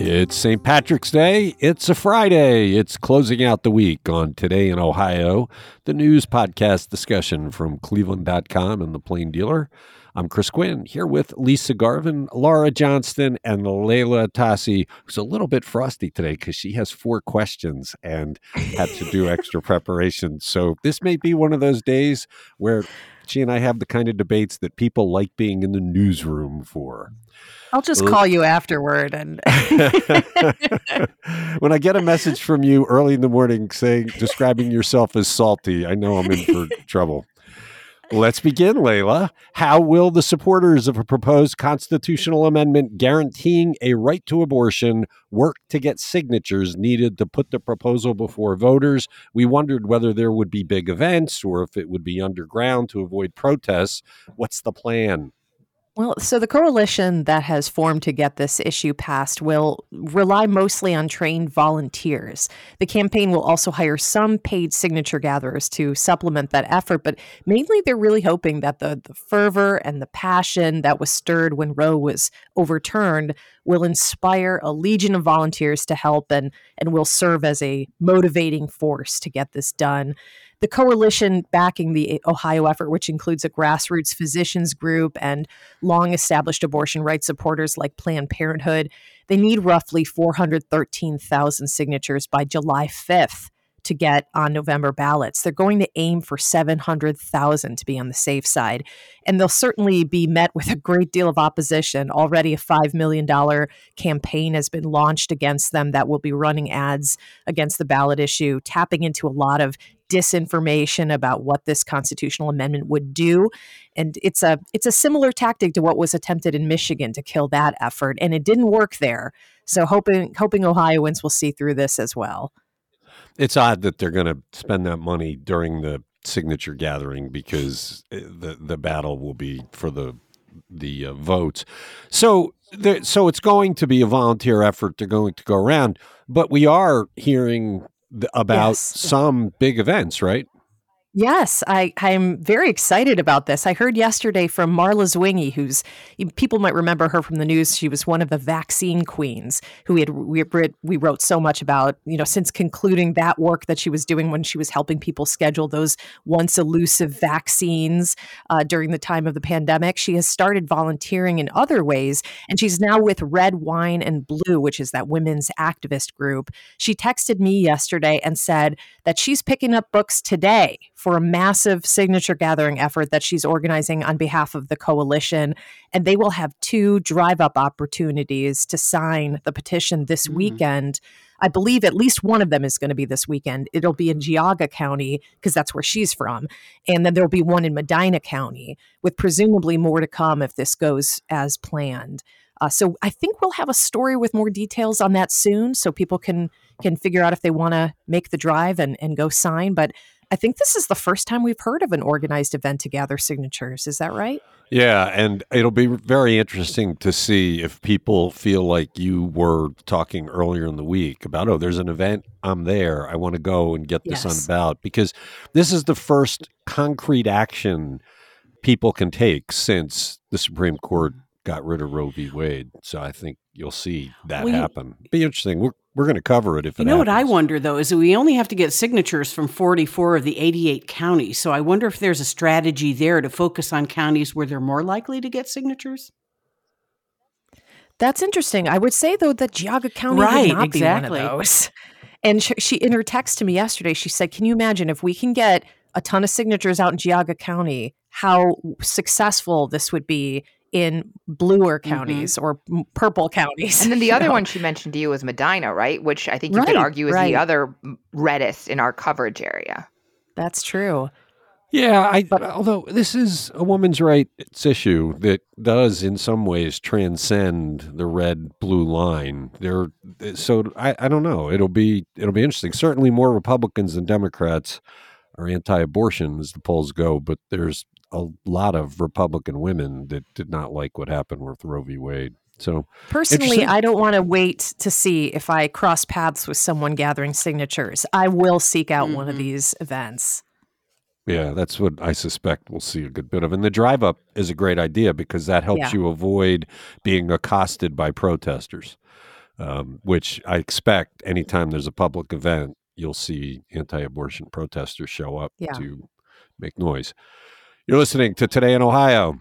It's St. Patrick's Day. It's a Friday. It's closing out the week on Today in Ohio, the news podcast discussion from cleveland.com and the Plain Dealer. I'm Chris Quinn here with Lisa Garvin, Laura Johnston, and Leila Atassi, who's a little bit frosty today because she has four questions and had to do extra preparation. So this may be one of those days where she and I have the kind of debates that people like being in the newsroom for. I'll just call you afterward and when I get a message from you early in the morning saying describing yourself as salty, I know I'm in for trouble. Let's begin, Leila. How will the supporters of a proposed constitutional amendment guaranteeing a right to abortion work to get signatures needed to put the proposal before voters? We wondered whether there would be big events or if it would be underground to avoid protests. What's the plan? Well, so the coalition that has formed to get this issue passed will rely mostly on trained volunteers. The campaign will also hire some paid signature gatherers to supplement that effort, but mainly they're really hoping that the, the fervor and the passion that was stirred when Roe was overturned will inspire a legion of volunteers to help and, and will serve as a motivating force to get this done the coalition backing the Ohio effort, which includes a grassroots physicians group and long established abortion rights supporters like Planned Parenthood, they need roughly 413,000 signatures by July 5th to get on November ballots. They're going to aim for 700,000 to be on the safe side. And they'll certainly be met with a great deal of opposition. Already a $5 million campaign has been launched against them that will be running ads against the ballot issue, tapping into a lot of disinformation about what this constitutional amendment would do. And it's a it's a similar tactic to what was attempted in Michigan to kill that effort and it didn't work there. So hoping hoping Ohioans will see through this as well. It's odd that they're going to spend that money during the signature gathering because eh, the the battle will be for the the uh, votes. So there, so it's going to be a volunteer effort they're going to go around but we are hearing about yes. some big events, right? Yes, I, I'm very excited about this. I heard yesterday from Marla Zwingy, who's people might remember her from the news. She was one of the vaccine queens who we had we, we wrote so much about. You know, since concluding that work that she was doing when she was helping people schedule those once elusive vaccines uh, during the time of the pandemic, she has started volunteering in other ways, and she's now with Red Wine and Blue, which is that women's activist group. She texted me yesterday and said that she's picking up books today for a massive signature gathering effort that she's organizing on behalf of the coalition. And they will have two drive up opportunities to sign the petition this mm-hmm. weekend. I believe at least one of them is going to be this weekend. It'll be in Geauga County because that's where she's from. And then there'll be one in Medina County, with presumably more to come if this goes as planned. Uh, so I think we'll have a story with more details on that soon, so people can can figure out if they want to make the drive and, and go sign. But I think this is the first time we've heard of an organized event to gather signatures. Is that right? Yeah, and it'll be very interesting to see if people feel like you were talking earlier in the week about, oh, there's an event, I'm there, I want to go and get this yes. on the ballot. Because this is the first concrete action people can take since the Supreme Court got rid of Roe v. Wade. So I think you'll see that well, happen. Be interesting. We're we're going to cover it if you it know happens. what I wonder though is that we only have to get signatures from 44 of the 88 counties. So I wonder if there's a strategy there to focus on counties where they're more likely to get signatures. That's interesting. I would say though that Geauga County right, would not exactly. be one of those. And she, she in her text to me yesterday, she said, "Can you imagine if we can get a ton of signatures out in Geauga County, how successful this would be in bluer mm-hmm. counties mm-hmm. or purple counties. And then the other know? one she mentioned to you was Medina, right? Which I think you right, could argue is right. the other reddest in our coverage area. That's true. Yeah, I, but, although this is a woman's rights issue that does in some ways transcend the red blue line. There, so I, I don't know. It'll be it'll be interesting. Certainly, more Republicans than Democrats are anti-abortion as the polls go, but there's a lot of Republican women that did not like what happened with Roe v. Wade. So personally, I don't want to wait to see if I cross paths with someone gathering signatures. I will seek out mm-hmm. one of mm-hmm. these events. Yeah, that's what I suspect we'll see a good bit of. And the drive up is a great idea because that helps yeah. you avoid being accosted by protesters. um, which I expect anytime there's a public event, you'll see anti-abortion protesters show up yeah. to make noise. You're listening to Today in Ohio.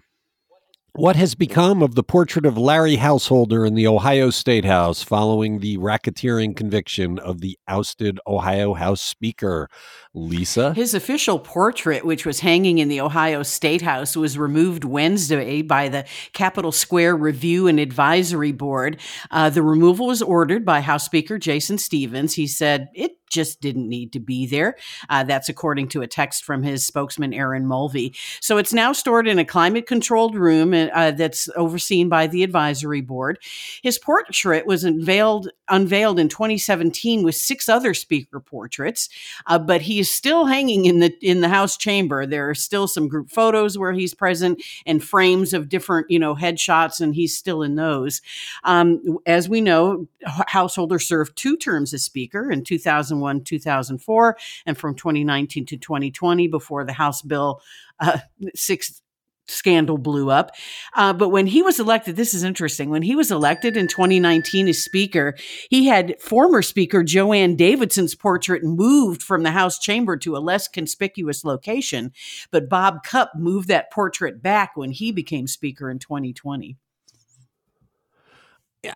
What has become of the portrait of Larry Householder in the Ohio State House following the racketeering conviction of the ousted Ohio House Speaker? Lisa? His official portrait, which was hanging in the Ohio State House, was removed Wednesday by the Capitol Square Review and Advisory Board. Uh, the removal was ordered by House Speaker Jason Stephens. He said it just didn't need to be there. Uh, that's according to a text from his spokesman, Aaron Mulvey. So it's now stored in a climate controlled room uh, that's overseen by the advisory board. His portrait was unveiled, unveiled in 2017 with six other speaker portraits, uh, but he is still hanging in the, in the House chamber. There are still some group photos where he's present and frames of different, you know, headshots, and he's still in those. Um, as we know, Householder served two terms as speaker in 2000 2001 2004, and from 2019 to 2020 before the House Bill uh, 6 scandal blew up. Uh, but when he was elected, this is interesting. When he was elected in 2019 as Speaker, he had former Speaker Jo Ann Davidson's portrait moved from the House chamber to a less conspicuous location. But Bob Cupp moved that portrait back when he became Speaker in 2020.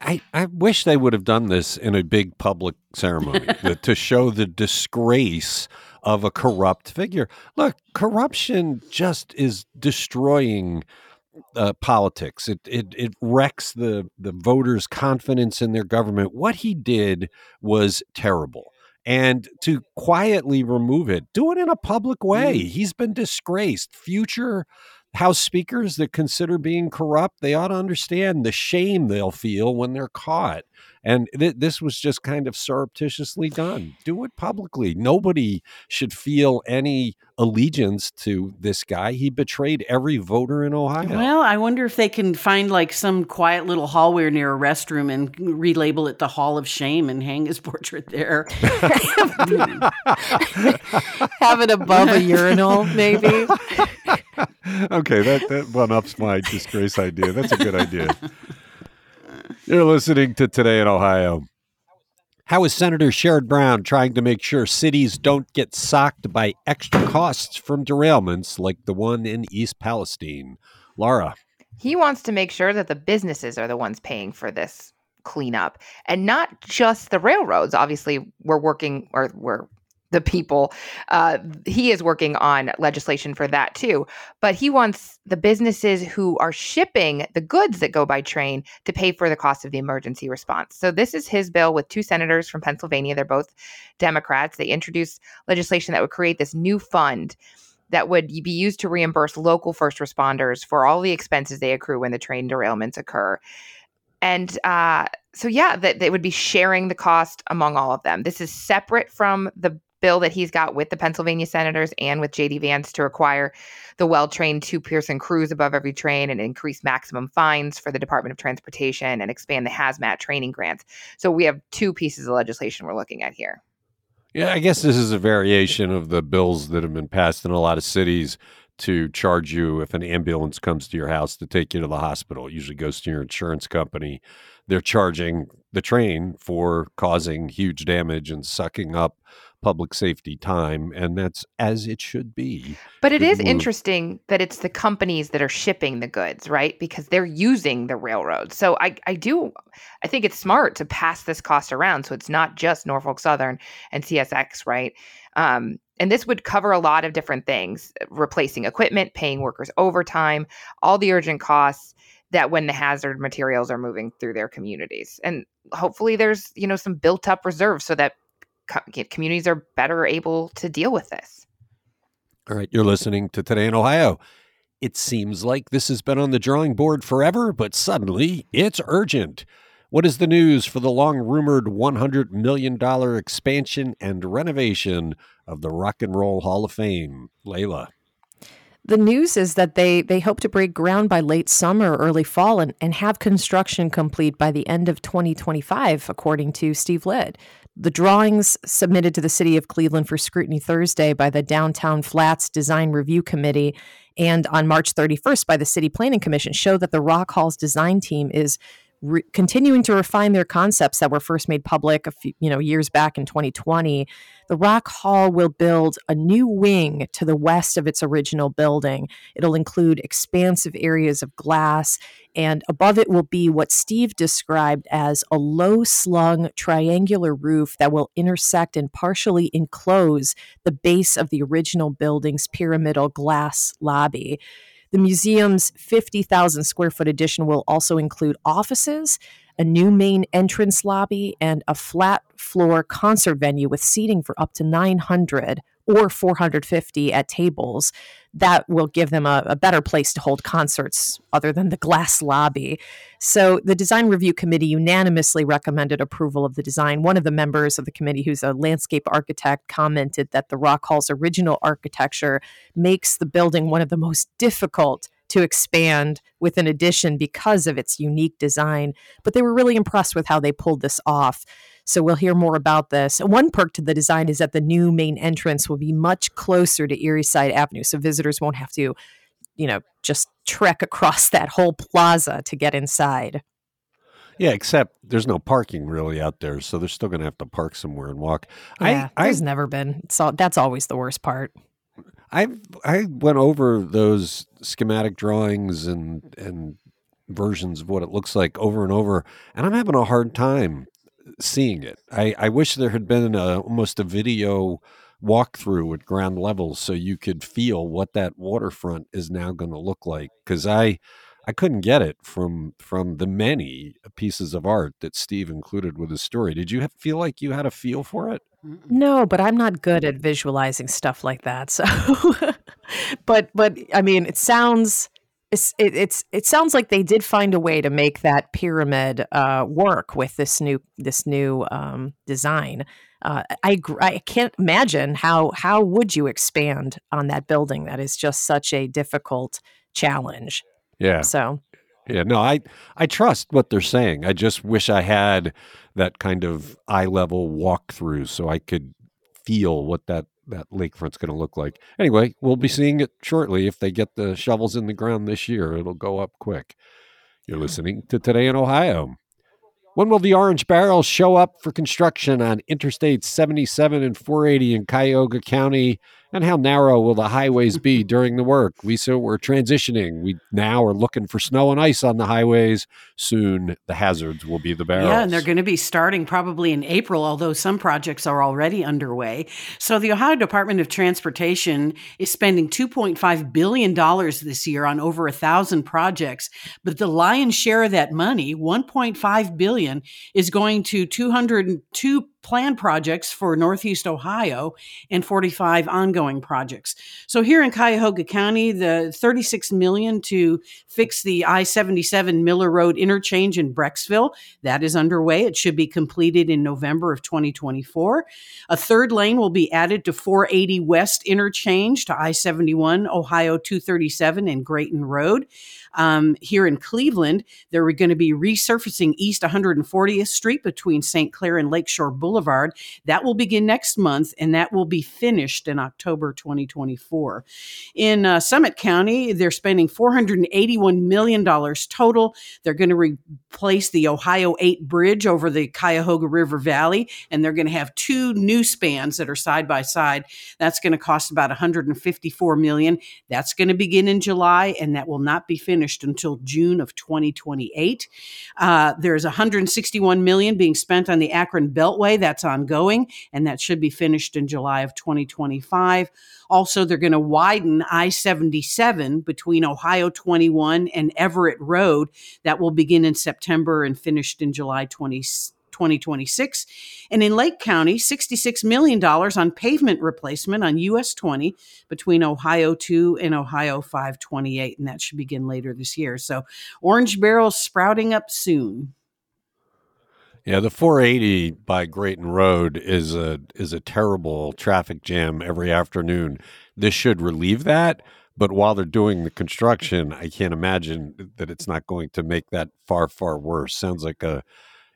I, I wish they would have done this in a big public ceremony to show the disgrace of a corrupt figure. Look, corruption just is destroying uh, politics. It, it it wrecks the the voters' confidence in their government. What he did was terrible. And to quietly remove it, do it in a public way. Mm. He's been disgraced. Future House speakers that consider being corrupt, they ought to understand the shame they'll feel when they're caught. And th- this was just kind of surreptitiously done. Do it publicly. Nobody should feel any allegiance to this guy. He betrayed every voter in Ohio. Well, I wonder if they can find like some quiet little hallway near a restroom and relabel it the Hall of Shame and hang his portrait there. Have it above a urinal, maybe. okay, that, that one ups my disgrace idea. That's a good idea. You're listening to Today in Ohio. How is Senator Sherrod Brown trying to make sure cities don't get socked by extra costs from derailments like the one in East Palestine? Laura. He wants to make sure that the businesses are the ones paying for this cleanup and not just the railroads. Obviously, we're working or we're the people. Uh, he is working on legislation for that too. But he wants the businesses who are shipping the goods that go by train to pay for the cost of the emergency response. So this is his bill with two senators from Pennsylvania. They're both Democrats. They introduced legislation that would create this new fund that would be used to reimburse local first responders for all the expenses they accrue when the train derailments occur. And uh, so, yeah, that they would be sharing the cost among all of them. This is separate from the bill that he's got with the Pennsylvania senators and with JD Vance to require the well trained two person crews above every train and increase maximum fines for the Department of Transportation and expand the hazmat training grants. So we have two pieces of legislation we're looking at here. Yeah, I guess this is a variation of the bills that have been passed in a lot of cities to charge you if an ambulance comes to your house to take you to the hospital. It usually goes to your insurance company. They're charging the train for causing huge damage and sucking up public safety time, and that's as it should be. But it is move. interesting that it's the companies that are shipping the goods, right? Because they're using the railroads. So I, I do, I think it's smart to pass this cost around, so it's not just Norfolk Southern and CSX, right? Um, and this would cover a lot of different things: replacing equipment, paying workers overtime, all the urgent costs that when the hazard materials are moving through their communities and hopefully there's you know some built up reserves so that communities are better able to deal with this. All right, you're listening to Today in Ohio. It seems like this has been on the drawing board forever, but suddenly it's urgent. What is the news for the long rumored $100 million expansion and renovation of the Rock and Roll Hall of Fame? Leila. The news is that they, they hope to break ground by late summer, early fall, and, and have construction complete by the end of 2025, according to Steve Litt. The drawings submitted to the City of Cleveland for scrutiny Thursday by the Downtown Flats Design Review Committee and on March 31st by the City Planning Commission show that the Rock Hall's design team is re- continuing to refine their concepts that were first made public a few, you know, years back in 2020. The Rock Hall will build a new wing to the west of its original building. It'll include expansive areas of glass, and above it will be what Steve described as a low slung triangular roof that will intersect and partially enclose the base of the original building's pyramidal glass lobby. The museum's 50,000 square foot addition will also include offices, a new main entrance lobby, and a flat floor concert venue with seating for up to 900 or 450 at tables that will give them a, a, better place to hold concerts other than the glass lobby. So the design review committee unanimously recommended approval of the design. One of the members of the committee, who's a landscape architect, commented that the Rock Hall's original architecture makes the building one of the most difficult to expand with an addition because of its unique design. But they were really impressed with how they pulled this off. So we'll hear more about this. One perk to the design is that the new main entrance will be much closer to Erieside Avenue, so visitors won't have to, you know, just trek across that whole plaza to get inside. Yeah, except there's no parking really out there, so they're still going to have to park somewhere and walk. Yeah, I, there's I, never been. So that's always the worst part. I I went over those schematic drawings and and versions of what it looks like over and over, and I'm having a hard time seeing it. I, I wish there had been a, almost a video walkthrough at ground level so you could feel what that waterfront is now going to look like because I I couldn't get it from from the many pieces of art that Steve included with his story. Did you have, feel like you had a feel for it? No, but I'm not good at visualizing stuff like that. So, but but I mean, it sounds it's it, it's it sounds like they did find a way to make that pyramid uh, work with this new this new um, design. Uh, I I can't imagine how how would you expand on that building? That is just such a difficult challenge. Yeah. So. Yeah. No, I I trust what they're saying. I just wish I had that kind of eye level walkthrough so I could feel what that that lakefront's going to look like. Anyway, we'll be seeing it shortly. If they get the shovels in the ground this year, it'll go up quick. You're listening to Today in Ohio. When will the orange barrels show up for construction on Interstate 77 and 480 in Cuyahoga County? And how narrow will the highways be during the work? We so we're transitioning. We now are looking for snow and ice on the highways. Soon the hazards will be the barrels. Yeah, and they're going to be starting probably in April, although some projects are already underway. So the Ohio Department of Transportation is spending $2.5 billion this year on over a thousand projects. But the lion's share of that money, 1.5 billion, is going to 202 planned projects for Northeast Ohio and 45 ongoing projects. So here in Cuyahoga County, the 36 million to fix the I-77 Miller Road interchange in Brecksville, that is underway. It should be completed in November of 2024. A third lane will be added to 480 West interchange to I-71 Ohio 237 and Grayton Road. Um, here in Cleveland, they're going to be resurfacing East 140th Street between St. Clair and Lakeshore Boulevard. That will begin next month and that will be finished in October 2024. In uh, Summit County, they're spending $481 million total. They're going to replace the Ohio 8 bridge over the Cuyahoga River Valley, and they're going to have two new spans that are side by side. That's going to cost about 154 million. That's going to begin in July, and that will not be finished finished until June of 2028. Uh, there's 161 million being spent on the Akron Beltway. That's ongoing, and that should be finished in July of 2025. Also, they're going to widen I 77 between Ohio 21 and Everett Road. That will begin in September and finished in July 20. 2026. And in Lake County, $66 million on pavement replacement on US 20 between Ohio 2 and Ohio 528. And that should begin later this year. So orange barrels sprouting up soon. Yeah, the 480 by Grayton Road is a is a terrible traffic jam every afternoon. This should relieve that, but while they're doing the construction, I can't imagine that it's not going to make that far far worse. Sounds like a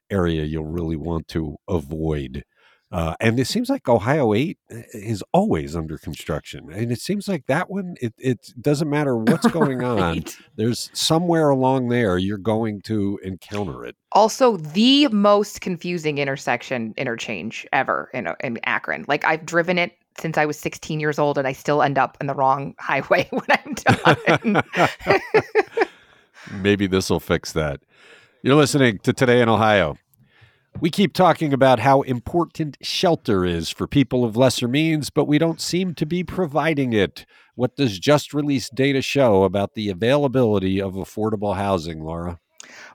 area you'll really want to avoid. Uh, and it seems like Ohio 8 is always under construction. And it seems like that one, it, it doesn't matter what's going right. on. There's somewhere along there you're going to encounter it. Also, the most confusing intersection interchange ever in, in Akron. Like, I've driven it since I was 16 years old and I still end up in the wrong highway when I'm done. Maybe this will fix that. You're listening to Today in Ohio. We keep talking about how important shelter is for people of lesser means, but we don't seem to be providing it. What does just released data show about the availability of affordable housing, Laura?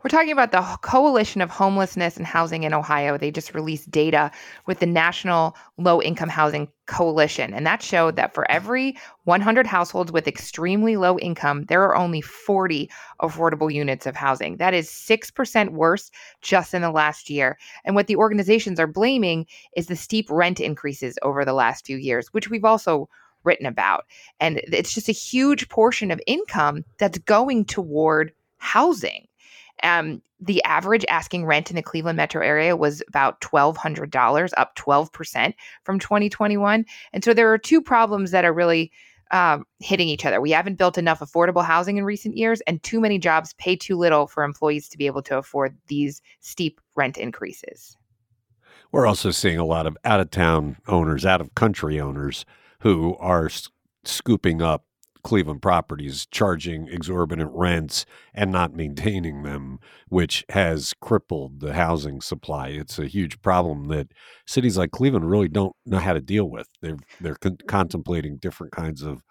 We're talking about the Coalition of Homelessness and Housing in Ohio. They just released data with the National Low Income Housing Coalition, and that showed that for every 100 households with extremely low income, there are only 40 affordable units of housing. That is 6% worse just in the last year. And what the organizations are blaming is the steep rent increases over the last few years, which we've also written about. And it's just a huge portion of income that's going toward housing. Um, the average asking rent in the Cleveland metro area was about $1,200, up 12% from 2021. And so there are two problems that are really um, hitting each other. We haven't built enough affordable housing in recent years, and too many jobs pay too little for employees to be able to afford these steep rent increases. We're also seeing a lot of out of town owners, out of country owners who are scooping up Cleveland properties, charging exorbitant rents and not maintaining them, which has crippled the housing supply. It's a huge problem that cities like Cleveland really don't know how to deal with. They're they're con- mm-hmm. contemplating different kinds of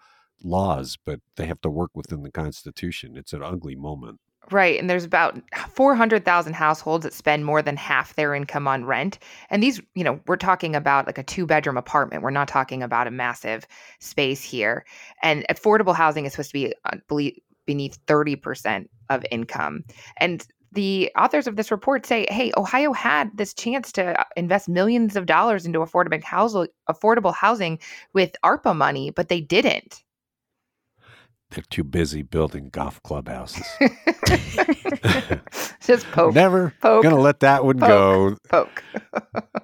laws, but they have to work within the Constitution. It's an ugly moment. Right. And there's about 400,000 households that spend more than half their income on rent. And these, you know, we're talking about like a two bedroom apartment. We're not talking about a massive space here. And affordable housing is supposed to be beneath 30% of income. And the authors of this report say, hey, Ohio had this chance to uh, invest millions of dollars into affordable housing, affordable housing with ARPA money, but they didn't. They're too busy building golf clubhouses. Just poke. Never poke, gonna let that one poke, go.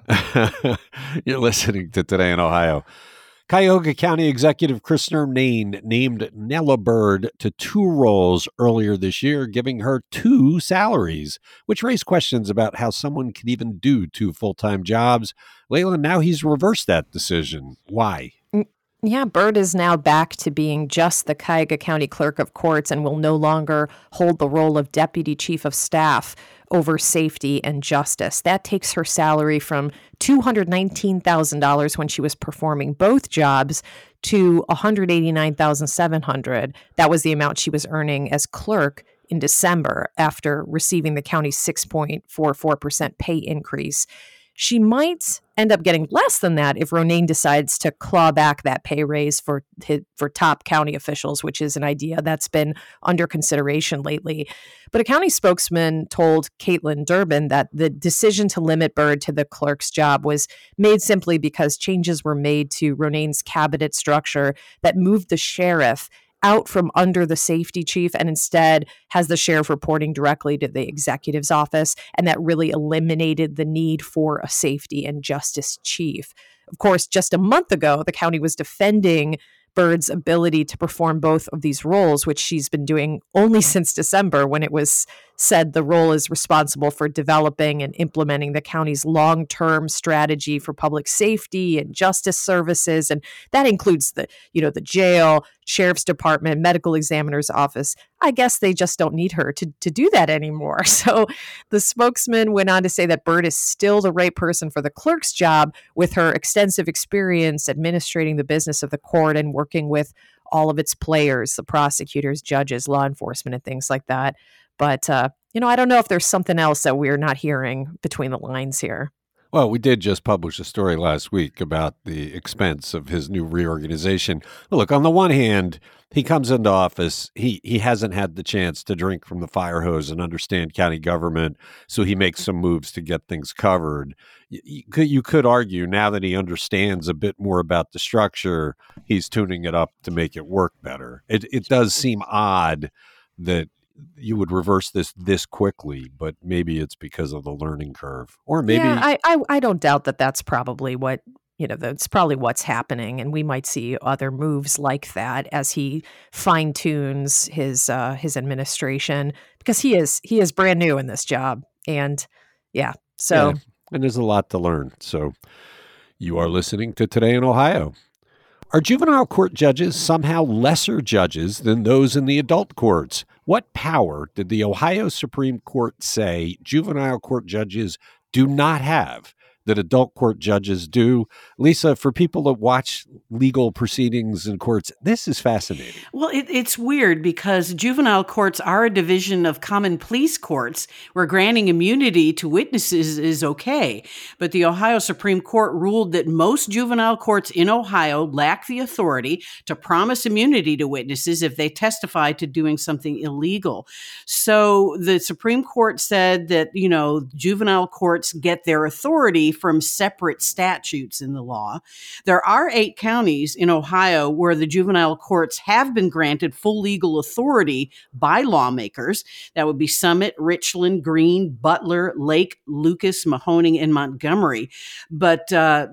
Poke. You're listening to Today in Ohio. Cuyahoga County Executive Chris Ronayne named Nailah Byrd to two roles earlier this year, giving her two salaries, which raised questions about how someone could even do two full time jobs. Leila, now he's reversed that decision. Why? Yeah, Byrd is now back to being just the Cuyahoga County Clerk of Courts and will no longer hold the role of Deputy Chief of Staff over safety and justice. That takes her salary from $219,000 when she was performing both jobs to 189,700. That was the amount she was earning as clerk in December after receiving the county's 6.44% pay increase. She might end up getting less than that if Ronayne decides to claw back that pay raise for for top county officials, which is an idea that's been under consideration lately. But a county spokesman told Kaitlin Durbin that the decision to limit Byrd to the clerk's job was made simply because changes were made to Ronayne's cabinet structure that moved the sheriff out from under the safety chief and instead has the sheriff reporting directly to the executive's office. And that really eliminated the need for a safety and justice chief. Of course, just a month ago, the county was defending Byrd's ability to perform both of these roles, which she's been doing only since December when it was said the role is responsible for developing and implementing the county's long term strategy for public safety and justice services. And that includes the, you know, the jail, sheriff's department, medical examiner's office. I guess they just don't need her to, to do that anymore. So the spokesman went on to say that Byrd is still the right person for the clerk's job with her extensive experience administrating the business of the court and working with all of its players, the prosecutors, judges, law enforcement, and things like that. But, uh, you know, I don't know if there's something else that we're not hearing between the lines here. Well, we did just publish a story last week about the expense of his new reorganization. Look, on the one hand, he comes into office, he he hasn't had the chance to drink from the fire hose and understand county government, so he makes some moves to get things covered. You, could you could argue now that he understands a bit more about the structure, he's tuning it up to make it work better. It it does seem odd that you would reverse this this quickly, but maybe it's because of the learning curve, or maybe yeah, I, I I don't doubt that that's probably what you know that's probably what's happening, and we might see other moves like that as he fine tunes his uh, his administration because he is he is brand new in this job, and yeah, so Yeah, and there's a lot to learn. So you are listening to Today in Ohio. Are juvenile court judges somehow lesser judges than those in the adult courts? What power did the Ohio Supreme Court say juvenile court judges do not have that adult court judges do? Lisa, for people that watch legal proceedings in courts, this is fascinating. Well, it, it's weird because juvenile courts are a division of common pleas courts where granting immunity to witnesses is okay. But the Ohio Supreme Court ruled that most juvenile courts in Ohio lack the authority to promise immunity to witnesses if they testify to doing something illegal. So the Supreme Court said that, you know, juvenile courts get their authority from separate statutes in the law. There are eight counties in Ohio where the juvenile courts have been granted full legal authority by lawmakers. That would be Summit, Richland, Greene, Butler, Lake, Lucas, Mahoning, and Montgomery. But uh,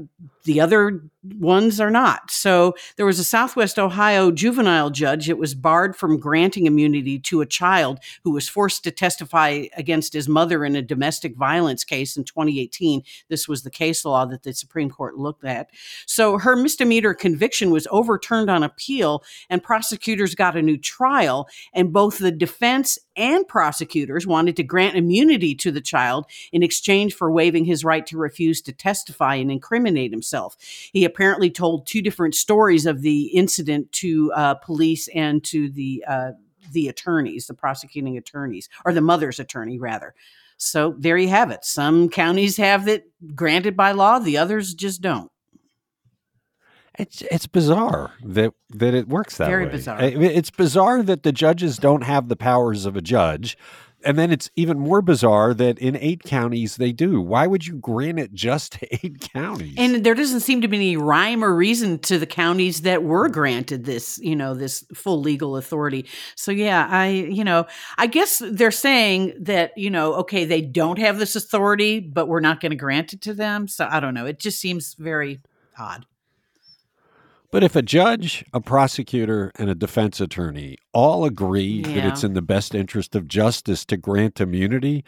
the other ones are not. So there was a Southwest Ohio juvenile judge that was barred from granting immunity to a child who was forced to testify against his mother in a domestic violence case in 2018. This was the case law that the Supreme Court looked at. So her misdemeanor conviction was overturned on appeal, and prosecutors got a new trial. And both the defense and prosecutors wanted to grant immunity to the child in exchange for waiving his right to refuse to testify and incriminate himself. He apparently told two different stories of the incident to uh, police and to the uh, the attorneys, the prosecuting attorneys, or the mother's attorney, rather. So there you have it. Some counties have it granted by law, the others just don't. It's it's bizarre that that it works that way. Very way. bizarre. I- It's bizarre that the judges don't have the powers of a judge. And then it's even more bizarre that in eight counties they do. Why would you grant it just to eight counties? And there doesn't seem to be any rhyme or reason to the counties that were granted this, you know, this full legal authority. So yeah, I, you know, I guess they're saying that, you know, okay, they don't have this authority, but we're not going to grant it to them. So I don't know. It just seems very odd. But if a judge, a prosecutor, and a defense attorney all agree that it's in the best interest of justice to grant immunity,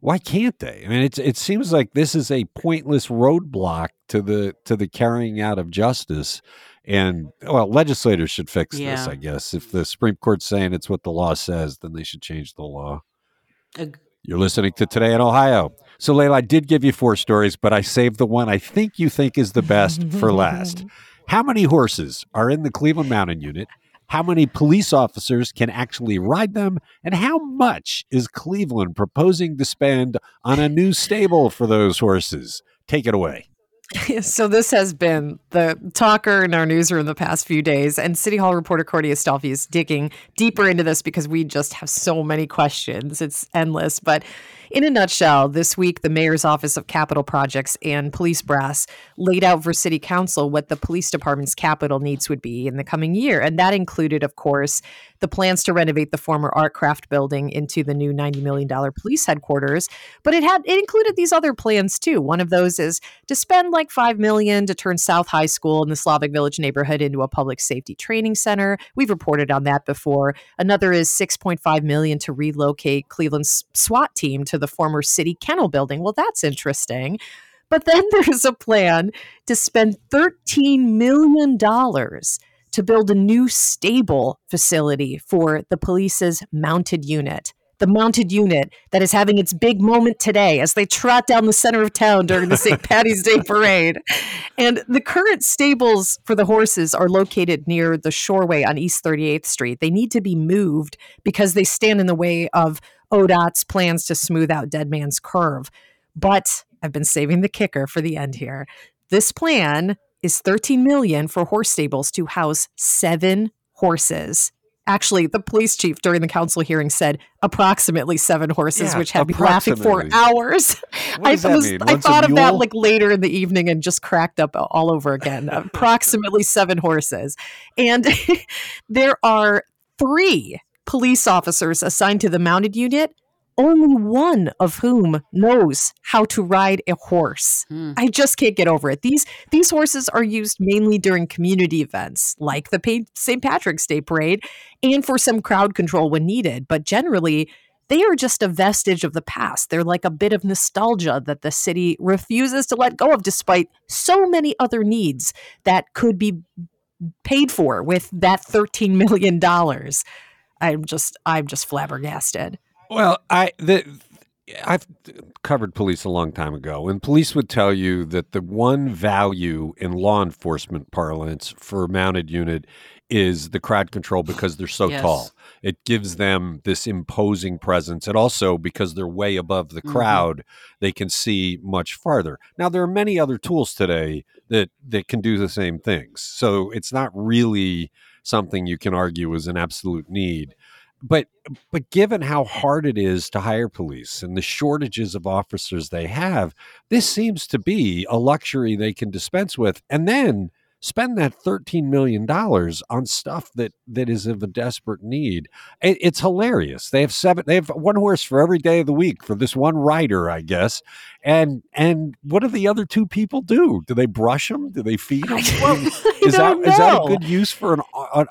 why can't they? I mean, it's it seems like this is a pointless roadblock to the to the carrying out of justice. And well, legislators should fix this, I guess. If the Supreme Court's saying it's what the law says, then they should change the law. Ag- You're listening to Today in Ohio. So, Leila, I did give you four stories, but I saved the one I think you think is the best for last. How many horses are in the Cleveland Mounted Unit? How many police officers can actually ride them? And how much is Cleveland proposing to spend on a new stable for those horses? Take it away. so this has been the talker in our newsroom the past few days, and City Hall reporter Courtney Astolfi is digging deeper into this because we just have so many questions. It's endless. But in a nutshell, this week the mayor's office of capital projects and police brass laid out for city council what the police department's capital needs would be in the coming year, and that included, of course, the plans to renovate the former Artcraft building into the new $90 million police headquarters. But it had it included these other plans too. One of those is to spend like 5 million to turn south high school in the slavic village neighborhood into a public safety training center. We've reported on that before. Another is 6.5 million to relocate cleveland's swat team to the former city kennel building well that's interesting but then there's a plan to spend $13 million to build a new stable facility for the police's mounted unit. The mounted unit that is having its big moment today as they trot down the center of town during the St. Patty's Day parade. And the current stables for the horses are located near the Shoreway on East 38th Street. They need to be moved because they stand in the way of ODOT's plans to smooth out Dead Man's Curve. But I've been saving the kicker for the end here. This plan is 13 million for horse stables to house seven horses. Actually, the police chief during the council hearing said approximately seven horses, Yeah, which had me laughing for hours. I was? I thought of that like later in the evening and just cracked up all over again. approximately seven horses. And there are three police officers assigned to the mounted unit, only one of whom knows how to ride a horse. Hmm. I just can't get over it. These these horses are used mainly during community events like the St. Patrick's Day parade and for some crowd control when needed, but generally they are just a vestige of the past. They're like a bit of nostalgia that the city refuses to let go of despite so many other needs that could be paid for with that 13 million dollars. I'm just I'm just flabbergasted. Well, I the I've covered police a long time ago, and police would tell you that the one value in law enforcement parlance for a mounted unit is the crowd control because they're so yes. tall. It gives them this imposing presence. And also because they're way above the mm-hmm. crowd, mm-hmm. they can see much farther. Now there are many other tools today that that can do the same things. So it's not really something you can argue is an absolute need. But but given how hard it is to hire police and the shortages of officers they have, this seems to be a luxury they can dispense with. And then spend that $13 million on stuff that that is of a desperate need. It, it's hilarious. They have seven they have one horse for every day of the week for this one rider i guess. And and what do the other two people do? Do they brush them do they feed them? well, is that is that a good use for an,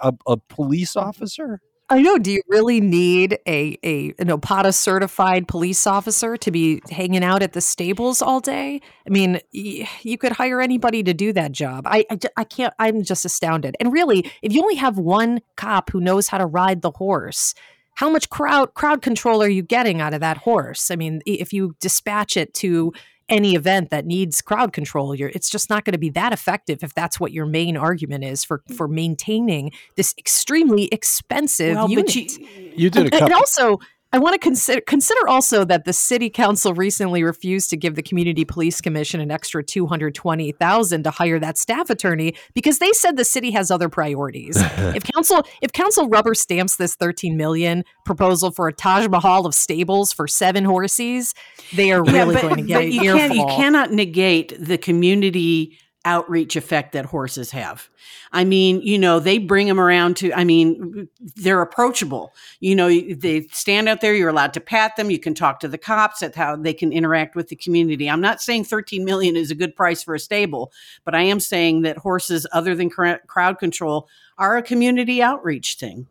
a, a police officer I know. Do you really need a a an OPOTA certified police officer to be hanging out at the stables all day? I mean, y- you could hire anybody to do that job. I, I I can't. I'm just astounded. And really, if you only have one cop who knows how to ride the horse, how much crowd crowd control are you getting out of that horse? I mean, if you dispatch it to any event that needs crowd control you're it's just not going to be that effective if that's what your main argument is for mm. for maintaining this extremely expensive well, unit. You, you, did a couple. and also I want to consider consider also that the city council recently refused to give the community police commission an extra 220,000 to hire that staff attorney because they said the city has other priorities. if council if council rubber stamps this 13 million proposal for a Taj Mahal of stables for seven horses, they are really yeah, but, going to get you, can, you cannot negate the community outreach effect that horses have. I mean, you know, they bring them around to, I mean, they're approachable. You know, they stand out there, you're allowed to pat them, you can talk to the cops at how they can interact with the community. I'm not saying 13 million is a good price for a stable, but I am saying that horses other than crowd control are a community outreach thing.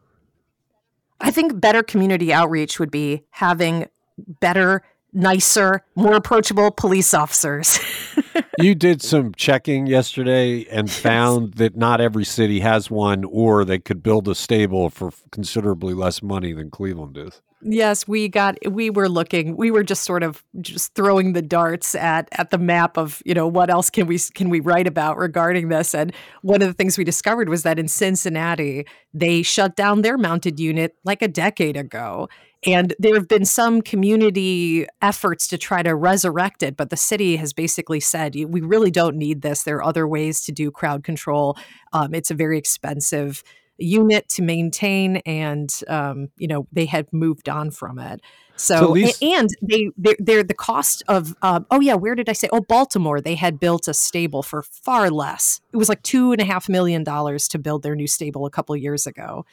I think better community outreach would be having better nicer, more approachable police officers. you did some checking yesterday and found that not every city has one, or they could build a stable for considerably less money than Cleveland is. Yes, we got we were looking we were just sort of just throwing the darts at at the map of, you know, what else can we can we write about regarding this and one of the things we discovered was that in Cincinnati they shut down their mounted unit like a decade ago and there have been some community efforts to try to resurrect it, but the city has basically said, we really don't need this. There are other ways to do crowd control. Um, it's a very expensive unit to maintain, and um, you know they had moved on from it. So, least- and they they're, they're, the cost of um, oh yeah where did I say oh Baltimore they had built a stable for far less it was like two and a half million dollars to build their new stable a couple years ago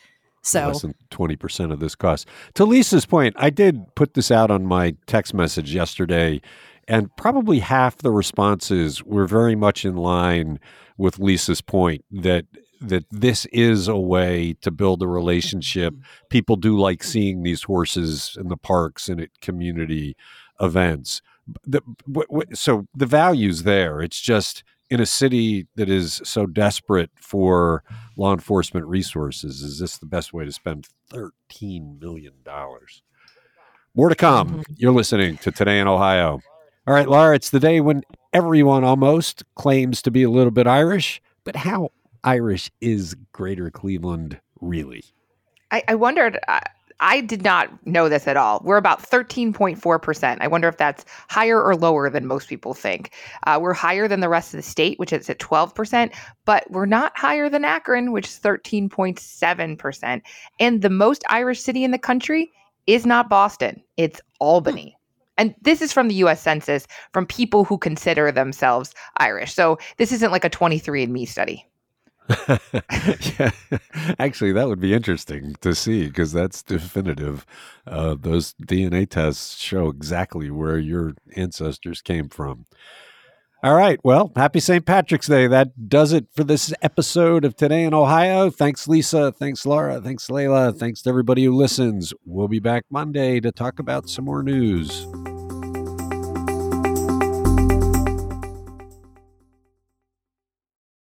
so less than 20% of this cost. To Lisa's point, I did put this out on my text message yesterday, and probably half the responses were very much in line with Lisa's point that that this is a way to build a relationship. Mm-hmm. People do like seeing these horses in the parks and at community events. The, so the value's there. It's just in a city that is so desperate for law enforcement resources, is this the best way to spend $13 million? More to come. Mm-hmm. You're listening to Today in Ohio. All right, Laura, it's the day when everyone almost claims to be a little bit Irish, but how Irish is Greater Cleveland really? I, I wondered. Uh, I did not know this at all. We're about 13.4%. I wonder if that's higher or lower than most people think. Uh, we're higher than the rest of the state, which is at 12%, but we're not higher than Akron, which is 13.7%. And the most Irish city in the country is not Boston, it's Albany. And this is from the US Census from people who consider themselves Irish. So this isn't like a 23andMe study. yeah, actually, that would be interesting to see because that's definitive. Uh, those DNA tests show exactly where your ancestors came from. All right. Well, happy St. Patrick's Day. That does it for this episode of Today in Ohio. Thanks, Lisa. Thanks, Laura. Thanks, Leila. Thanks to everybody who listens. We'll be back Monday to talk about some more news.